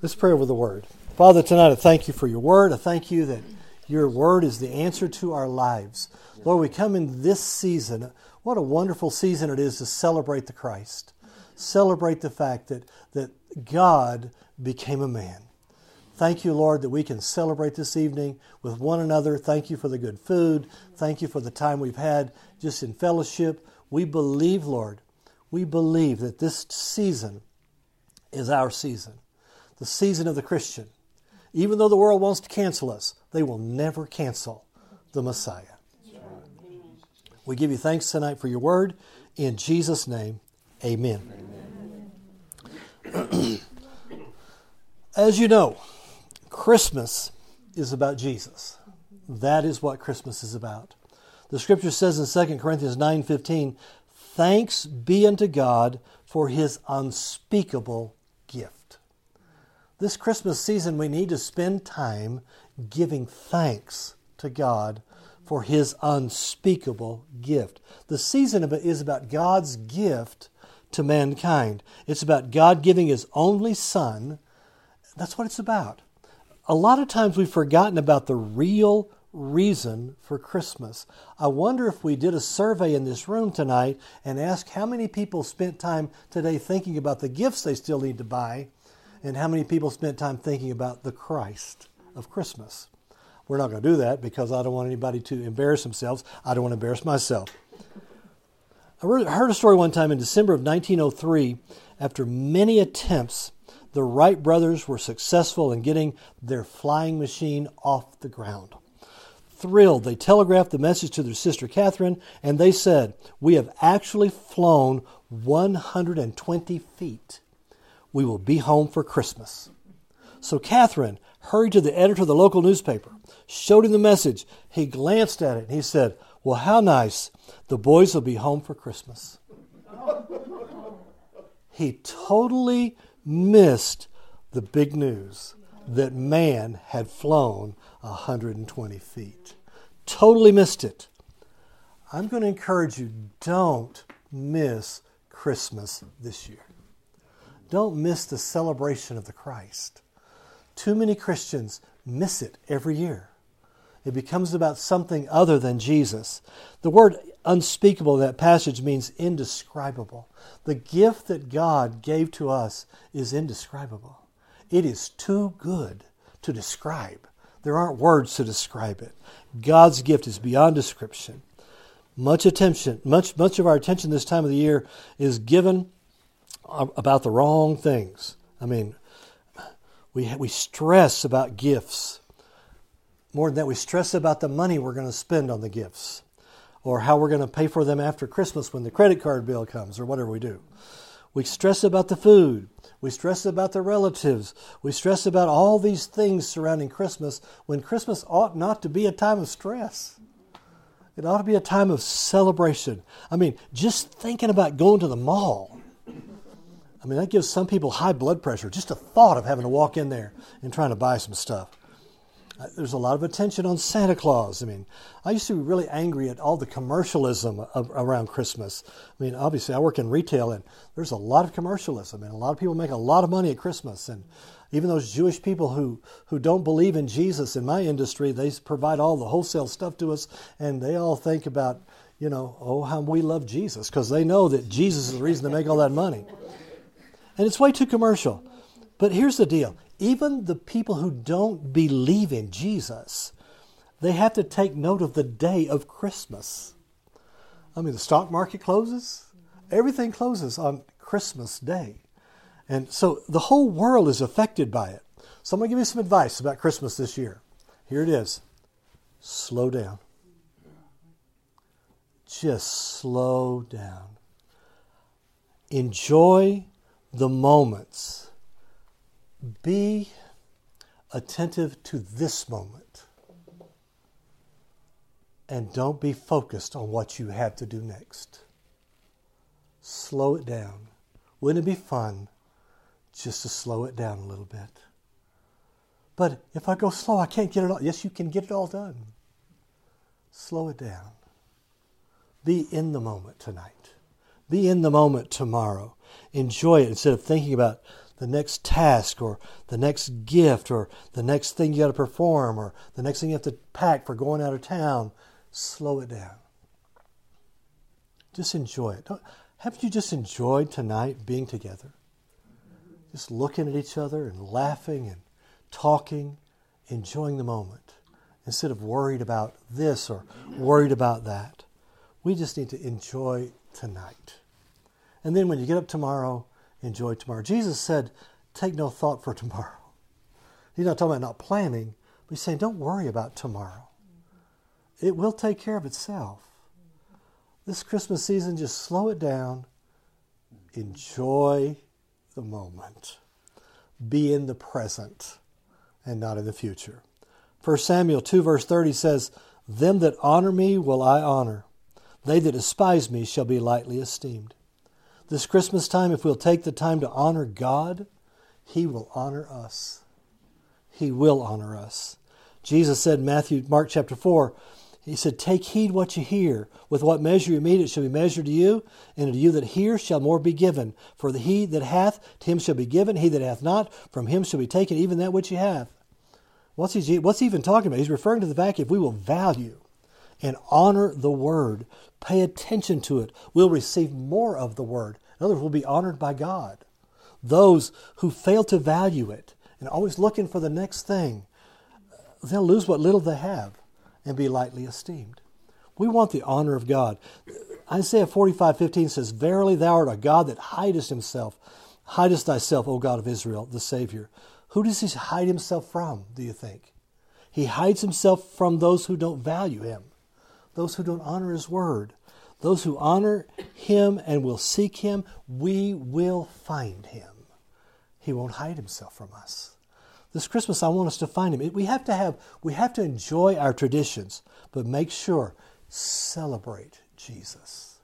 Let's pray over the word. Father, tonight I thank you for your word. I thank you that your word is the answer to our lives. Lord, we come in this season. What a wonderful season it is to celebrate the Christ. Celebrate the fact that, that God became a man. Thank you, Lord, that we can celebrate this evening with one another. Thank you for the good food. Thank you for the time we've had just in fellowship. We believe, Lord, we believe that this season is our season the season of the Christian. Even though the world wants to cancel us, they will never cancel the Messiah. We give you thanks tonight for your word. In Jesus' name, amen. amen. As you know, Christmas is about Jesus. That is what Christmas is about. The scripture says in 2 Corinthians 9:15, "Thanks be unto God for his unspeakable gift." This Christmas season, we need to spend time giving thanks to God for His unspeakable gift. The season of it is about God's gift to mankind. It's about God giving His only Son. That's what it's about. A lot of times we've forgotten about the real reason for Christmas. I wonder if we did a survey in this room tonight and asked how many people spent time today thinking about the gifts they still need to buy and how many people spent time thinking about the Christ of Christmas. We're not going to do that because I don't want anybody to embarrass themselves. I don't want to embarrass myself. I heard a story one time in December of 1903. After many attempts, the Wright brothers were successful in getting their flying machine off the ground. Thrilled, they telegraphed the message to their sister Catherine, and they said, We have actually flown 120 feet we will be home for Christmas. So Catherine hurried to the editor of the local newspaper, showed him the message. He glanced at it and he said, Well, how nice. The boys will be home for Christmas. he totally missed the big news that man had flown 120 feet. Totally missed it. I'm going to encourage you don't miss Christmas this year. Don't miss the celebration of the Christ. Too many Christians miss it every year. It becomes about something other than Jesus. The word unspeakable in that passage means indescribable. The gift that God gave to us is indescribable. It is too good to describe. There aren't words to describe it. God's gift is beyond description. Much attention, much much of our attention this time of the year is given about the wrong things. I mean, we, we stress about gifts. More than that, we stress about the money we're going to spend on the gifts or how we're going to pay for them after Christmas when the credit card bill comes or whatever we do. We stress about the food. We stress about the relatives. We stress about all these things surrounding Christmas when Christmas ought not to be a time of stress. It ought to be a time of celebration. I mean, just thinking about going to the mall I mean, that gives some people high blood pressure, just a thought of having to walk in there and trying to buy some stuff. Uh, there's a lot of attention on Santa Claus. I mean, I used to be really angry at all the commercialism of, around Christmas. I mean, obviously, I work in retail, and there's a lot of commercialism, and a lot of people make a lot of money at Christmas. And even those Jewish people who, who don't believe in Jesus in my industry, they provide all the wholesale stuff to us, and they all think about, you know, oh, how we love Jesus, because they know that Jesus is the reason they make all that money. And it's way too commercial. But here's the deal even the people who don't believe in Jesus, they have to take note of the day of Christmas. I mean, the stock market closes, everything closes on Christmas Day. And so the whole world is affected by it. So I'm going to give you some advice about Christmas this year. Here it is slow down. Just slow down. Enjoy the moments. Be attentive to this moment. And don't be focused on what you have to do next. Slow it down. Wouldn't it be fun just to slow it down a little bit? But if I go slow, I can't get it all. Yes, you can get it all done. Slow it down. Be in the moment tonight. Be in the moment tomorrow enjoy it instead of thinking about the next task or the next gift or the next thing you got to perform or the next thing you have to pack for going out of town, slow it down. Just enjoy it. Don't, haven't you just enjoyed tonight being together? Just looking at each other and laughing and talking, enjoying the moment instead of worried about this or worried about that. We just need to enjoy tonight. And then when you get up tomorrow, enjoy tomorrow. Jesus said, Take no thought for tomorrow. He's not talking about not planning, but he's saying, Don't worry about tomorrow. It will take care of itself. This Christmas season, just slow it down, enjoy the moment, be in the present and not in the future. 1 Samuel 2, verse 30 says, Them that honor me will I honor, they that despise me shall be lightly esteemed. This Christmas time, if we'll take the time to honor God, He will honor us. He will honor us. Jesus said, in Matthew, Mark chapter 4, He said, Take heed what you hear. With what measure you meet, it shall be measured to you, and to you that hear shall more be given. For he that hath, to him shall be given, he that hath not, from him shall be taken even that which he hath. What's he, what's he even talking about? He's referring to the fact if we will value and honor the word, pay attention to it, we'll receive more of the word. In other words, we'll be honored by God. Those who fail to value it and always looking for the next thing, they'll lose what little they have and be lightly esteemed. We want the honor of God. Isaiah 45 15 says, Verily thou art a God that hidest himself, hidest thyself, O God of Israel, the Savior. Who does he hide himself from, do you think? He hides himself from those who don't value him, those who don't honor his word. Those who honor him and will seek him, we will find him. He won't hide himself from us. This Christmas, I want us to find him. We have to have, we have to enjoy our traditions, but make sure celebrate Jesus.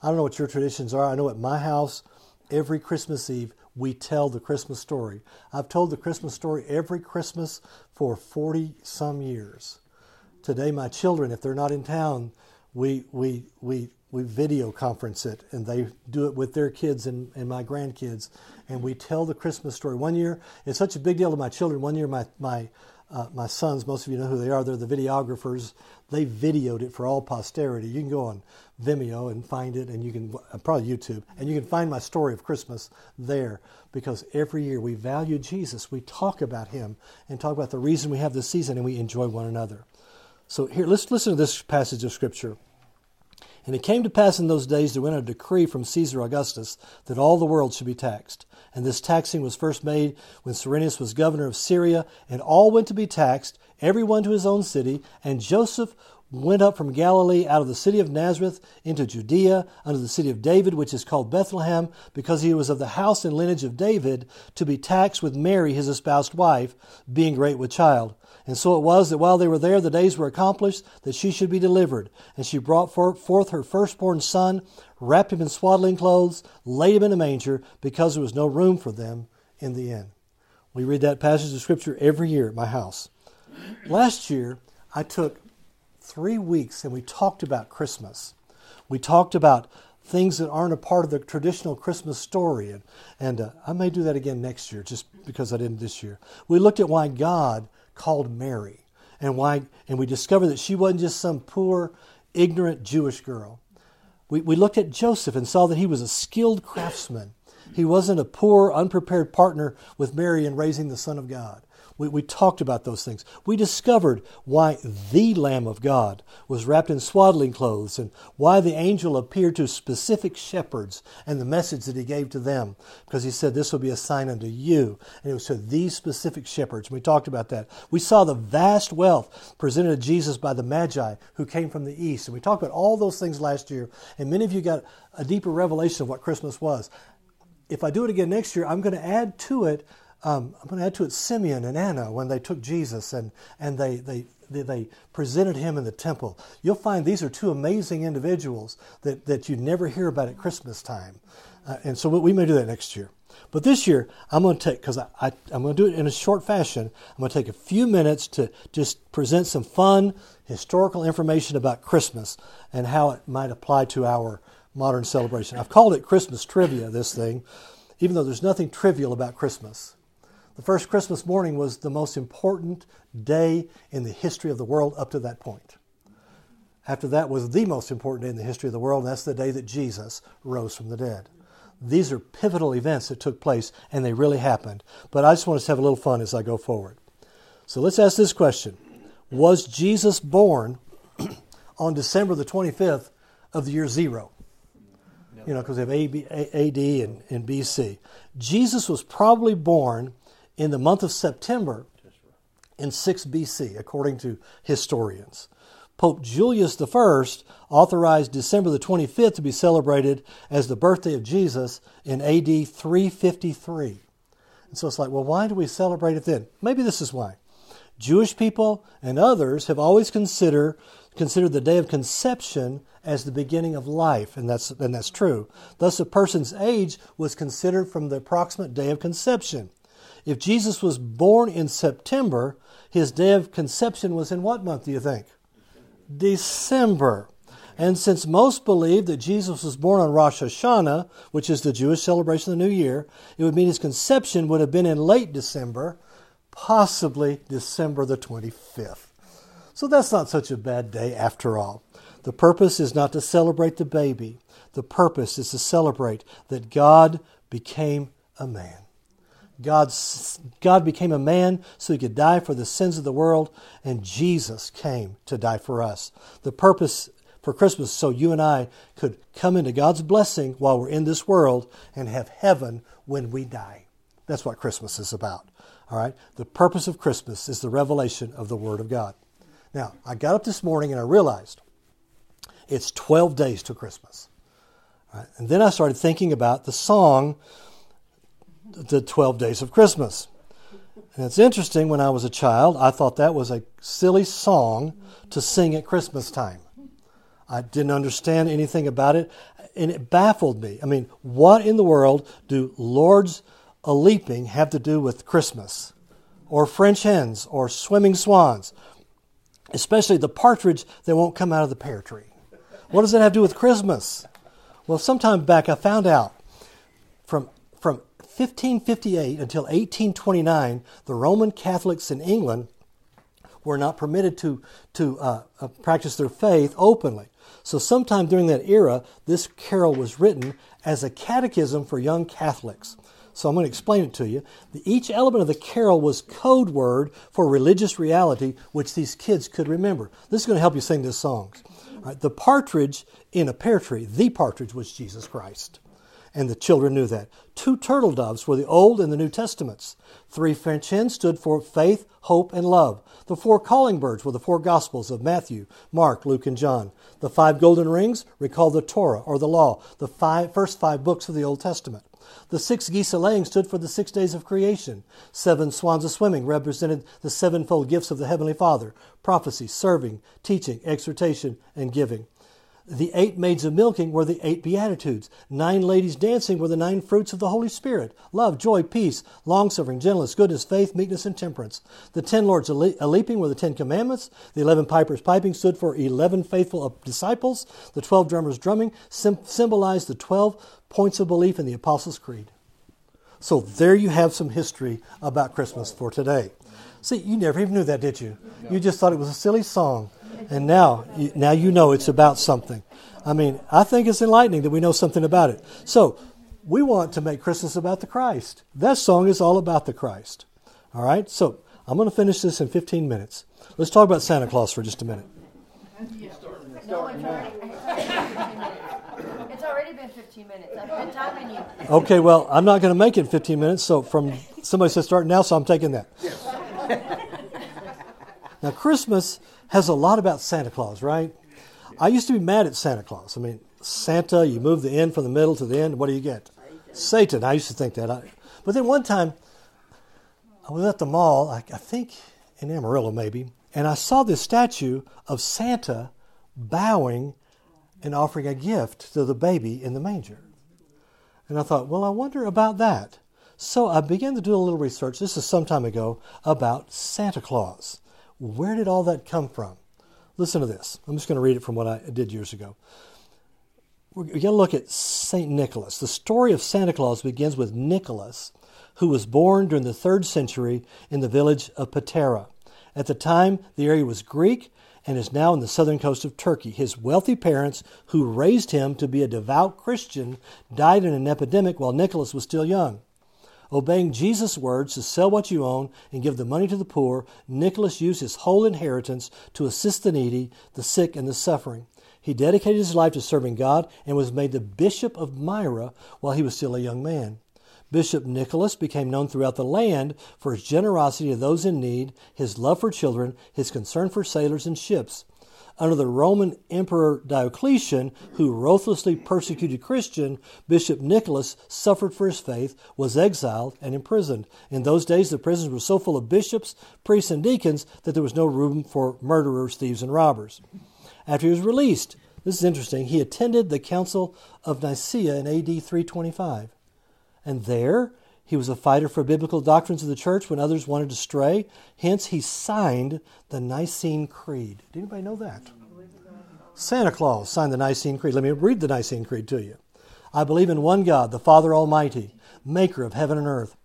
I don't know what your traditions are. I know at my house, every Christmas Eve, we tell the Christmas story. I've told the Christmas story every Christmas for 40 some years. Today, my children, if they're not in town, we, we, we, we video conference it and they do it with their kids and, and my grandkids and we tell the Christmas story. One year, it's such a big deal to my children. One year, my, my, uh, my sons, most of you know who they are, they're the videographers. They videoed it for all posterity. You can go on Vimeo and find it, and you can, uh, probably YouTube, and you can find my story of Christmas there because every year we value Jesus. We talk about him and talk about the reason we have this season, and we enjoy one another. So here, let's listen to this passage of Scripture. And it came to pass in those days there went a decree from Caesar Augustus that all the world should be taxed. And this taxing was first made when Cyrenius was governor of Syria, and all went to be taxed, every one to his own city. And Joseph went up from Galilee out of the city of Nazareth into Judea unto the city of David, which is called Bethlehem, because he was of the house and lineage of David, to be taxed with Mary his espoused wife, being great with child. And so it was that while they were there, the days were accomplished that she should be delivered. And she brought forth her firstborn son, wrapped him in swaddling clothes, laid him in a manger, because there was no room for them in the inn. We read that passage of Scripture every year at my house. Last year, I took three weeks and we talked about Christmas. We talked about things that aren't a part of the traditional Christmas story. And, and uh, I may do that again next year just because I didn't this year. We looked at why God called Mary and why and we discovered that she wasn't just some poor ignorant Jewish girl. We, we looked at Joseph and saw that he was a skilled craftsman. He wasn't a poor, unprepared partner with Mary in raising the Son of God. We, we talked about those things. We discovered why the Lamb of God was wrapped in swaddling clothes and why the angel appeared to specific shepherds and the message that he gave to them. Because he said, This will be a sign unto you. And it was to these specific shepherds. We talked about that. We saw the vast wealth presented to Jesus by the Magi who came from the east. And we talked about all those things last year. And many of you got a deeper revelation of what Christmas was. If I do it again next year, I'm going to add to it um, I'm going to add to it Simeon and Anna when they took Jesus and, and they, they, they, they, presented him in the temple. You'll find these are two amazing individuals that, that you never hear about at Christmas time. Uh, and so we may do that next year. But this year, I'm going to take, because I, I, I'm going to do it in a short fashion, I'm going to take a few minutes to just present some fun historical information about Christmas and how it might apply to our modern celebration. I've called it Christmas trivia, this thing. even though there's nothing trivial about Christmas. The first Christmas morning was the most important day in the history of the world up to that point. After that was the most important day in the history of the world, and that's the day that Jesus rose from the dead. These are pivotal events that took place, and they really happened. But I just want us to have a little fun as I go forward. So let's ask this question Was Jesus born on December the 25th of the year zero? You know, because they have AD and, and BC. Jesus was probably born in the month of September in 6 BC, according to historians. Pope Julius I authorized December the 25th to be celebrated as the birthday of Jesus in AD 353. And so it's like, well, why do we celebrate it then? Maybe this is why. Jewish people and others have always considered considered the day of conception as the beginning of life, and that's and that's true. Thus, a person's age was considered from the approximate day of conception. If Jesus was born in September, his day of conception was in what month do you think? December. And since most believe that Jesus was born on Rosh Hashanah, which is the Jewish celebration of the New Year, it would mean his conception would have been in late December, possibly December the 25th. So that's not such a bad day after all. The purpose is not to celebrate the baby, the purpose is to celebrate that God became a man. God, God became a man so he could die for the sins of the world, and Jesus came to die for us. The purpose for Christmas so you and I could come into God's blessing while we're in this world and have heaven when we die. That's what Christmas is about. All right? The purpose of Christmas is the revelation of the Word of God. Now, I got up this morning and I realized it's 12 days to Christmas. And then I started thinking about the song the 12 days of Christmas. And it's interesting, when I was a child, I thought that was a silly song to sing at Christmas time. I didn't understand anything about it, and it baffled me. I mean, what in the world do Lord's a leaping have to do with Christmas? Or French hens, or swimming swans? Especially the partridge that won't come out of the pear tree. What does that have to do with Christmas? Well, sometime back I found out from, from 1558 until 1829, the Roman Catholics in England were not permitted to, to uh, uh, practice their faith openly. So, sometime during that era, this carol was written as a catechism for young Catholics. So, I'm going to explain it to you. Each element of the carol was code word for religious reality, which these kids could remember. This is going to help you sing these songs. Right, the partridge in a pear tree, the partridge was Jesus Christ and the children knew that. Two turtle doves were the Old and the New Testaments. Three French hens stood for faith, hope, and love. The four calling birds were the four Gospels of Matthew, Mark, Luke, and John. The five golden rings recall the Torah or the law, the five, first five books of the Old Testament. The six geese a laying stood for the six days of creation. Seven swans a swimming represented the sevenfold gifts of the Heavenly Father prophecy, serving, teaching, exhortation, and giving. The eight maids of milking were the eight beatitudes. Nine ladies dancing were the nine fruits of the Holy Spirit love, joy, peace, long suffering, gentleness, goodness, faith, meekness, and temperance. The ten lords a leaping were the Ten Commandments. The eleven pipers piping stood for eleven faithful uh, disciples. The twelve drummers drumming symbolized the twelve points of belief in the Apostles' Creed. So there you have some history about Christmas for today. See, you never even knew that, did you? You just thought it was a silly song. And now, now you know it's about something. I mean, I think it's enlightening that we know something about it. So, we want to make Christmas about the Christ. That song is all about the Christ. All right? So, I'm going to finish this in 15 minutes. Let's talk about Santa Claus for just a minute. No, it's already, it's already been 15 minutes. I've been timing you. Okay, well, I'm not going to make it 15 minutes, so from somebody said start now, so I'm taking that. now, Christmas has a lot about Santa Claus, right? I used to be mad at Santa Claus. I mean, Santa, you move the end from the middle to the end, what do you get? Satan. I used to think that. but then one time, I was at the mall, I, I think in Amarillo maybe, and I saw this statue of Santa bowing and offering a gift to the baby in the manger. And I thought, well, I wonder about that. So I began to do a little research, this is some time ago, about Santa Claus. Where did all that come from? Listen to this. I'm just going to read it from what I did years ago. we're going to look at St. Nicholas. The story of Santa Claus begins with Nicholas, who was born during the third century in the village of Patara. At the time, the area was Greek and is now on the southern coast of Turkey. His wealthy parents, who raised him to be a devout Christian, died in an epidemic while Nicholas was still young. Obeying Jesus' words to sell what you own and give the money to the poor, Nicholas used his whole inheritance to assist the needy, the sick, and the suffering. He dedicated his life to serving God and was made the Bishop of Myra while he was still a young man. Bishop Nicholas became known throughout the land for his generosity to those in need, his love for children, his concern for sailors and ships. Under the Roman Emperor Diocletian, who ruthlessly persecuted Christian, Bishop Nicholas suffered for his faith, was exiled, and imprisoned. In those days, the prisons were so full of bishops, priests, and deacons that there was no room for murderers, thieves, and robbers. After he was released, this is interesting, he attended the Council of Nicaea in AD 325. And there, he was a fighter for biblical doctrines of the church when others wanted to stray. Hence, he signed the Nicene Creed. Did anybody know that? Santa Claus signed the Nicene Creed. Let me read the Nicene Creed to you. I believe in one God, the Father Almighty, maker of heaven and earth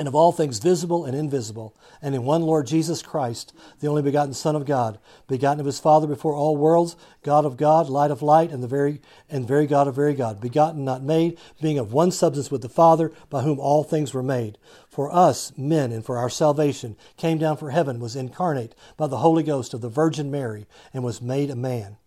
and of all things visible and invisible, and in one Lord Jesus Christ, the only begotten Son of God, begotten of his Father before all worlds, God of God, light of light, and the very and very God of very God, begotten, not made, being of one substance with the Father, by whom all things were made. For us, men, and for our salvation, came down from heaven, was incarnate by the Holy Ghost of the Virgin Mary, and was made a man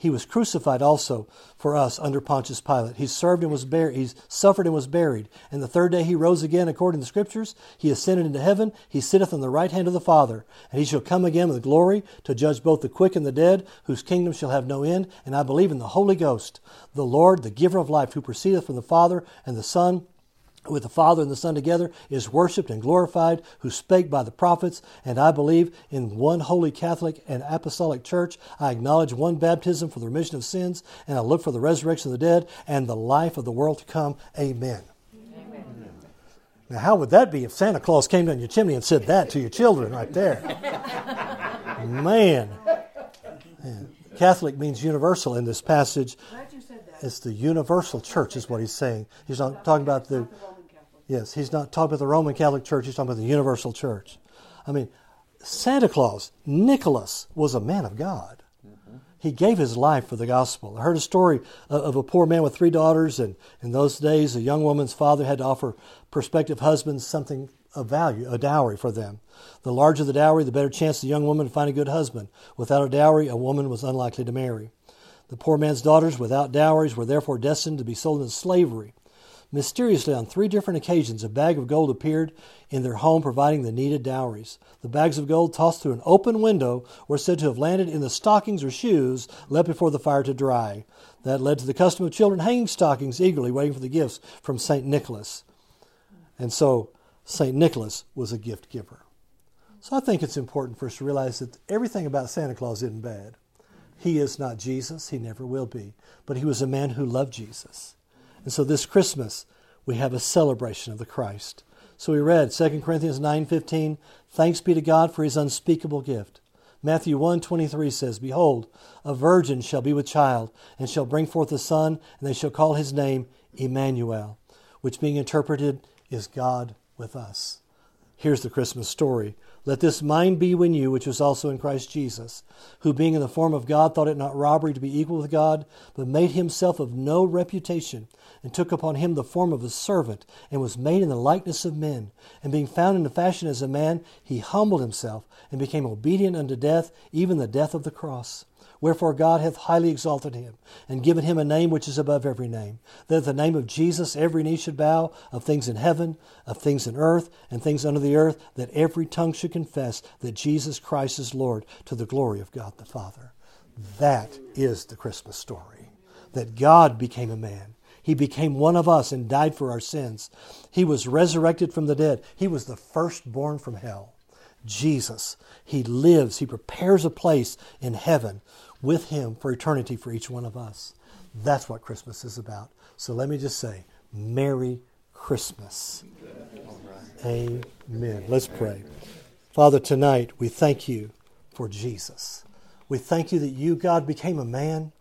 he was crucified also for us under Pontius Pilate. He served and was buried. He suffered and was buried. And the third day he rose again according to the Scriptures. He ascended into heaven. He sitteth on the right hand of the Father. And he shall come again with glory to judge both the quick and the dead, whose kingdom shall have no end. And I believe in the Holy Ghost, the Lord, the giver of life, who proceedeth from the Father and the Son with the Father and the Son together, is worshipped and glorified, who spake by the prophets, and I believe in one holy Catholic and Apostolic Church. I acknowledge one baptism for the remission of sins, and I look for the resurrection of the dead and the life of the world to come. Amen. Amen. Now, how would that be if Santa Claus came down your chimney and said that to your children right there? Man. Man. Catholic means universal in this passage. It's the universal church, is what he's saying. He's not talking about the. Yes, he's not talking about the Roman Catholic Church. He's talking about the universal church. I mean, Santa Claus, Nicholas, was a man of God. He gave his life for the gospel. I heard a story of a poor man with three daughters, and in those days, a young woman's father had to offer prospective husbands something of value, a dowry for them. The larger the dowry, the better chance the young woman to find a good husband. Without a dowry, a woman was unlikely to marry. The poor man's daughters, without dowries, were therefore destined to be sold into slavery. Mysteriously, on three different occasions, a bag of gold appeared in their home, providing the needed dowries. The bags of gold, tossed through an open window, were said to have landed in the stockings or shoes left before the fire to dry. That led to the custom of children hanging stockings eagerly, waiting for the gifts from St. Nicholas. And so, St. Nicholas was a gift giver. So I think it's important for us to realize that everything about Santa Claus isn't bad. He is not Jesus, he never will be, but he was a man who loved Jesus. And so this Christmas, we have a celebration of the Christ. So we read 2 Corinthians 9:15, "Thanks be to God for his unspeakable gift." Matthew 1:23 says, "Behold, a virgin shall be with child and shall bring forth a son, and they shall call his name Emmanuel," which being interpreted is God with us. Here's the Christmas story. Let this mind be in you, which was also in Christ Jesus, who being in the form of God thought it not robbery to be equal with God, but made himself of no reputation, and took upon him the form of a servant, and was made in the likeness of men. And being found in the fashion as a man, he humbled himself, and became obedient unto death, even the death of the cross. Wherefore God hath highly exalted him, and given him a name which is above every name, that at the name of Jesus every knee should bow, of things in heaven, of things in earth, and things under the earth, that every tongue should confess that Jesus Christ is Lord, to the glory of God the Father. That is the Christmas story. That God became a man. He became one of us and died for our sins. He was resurrected from the dead. He was the firstborn from hell. Jesus, He lives. He prepares a place in heaven with Him for eternity for each one of us. That's what Christmas is about. So let me just say, Merry Christmas. Amen. Let's pray. Father, tonight we thank you for Jesus. We thank you that you, God, became a man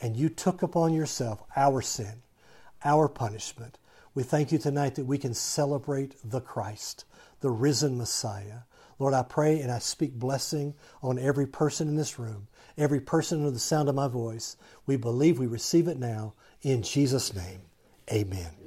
and you took upon yourself our sin, our punishment. We thank you tonight that we can celebrate the Christ, the risen Messiah. Lord, I pray and I speak blessing on every person in this room, every person under the sound of my voice. We believe we receive it now. In Jesus' name, amen.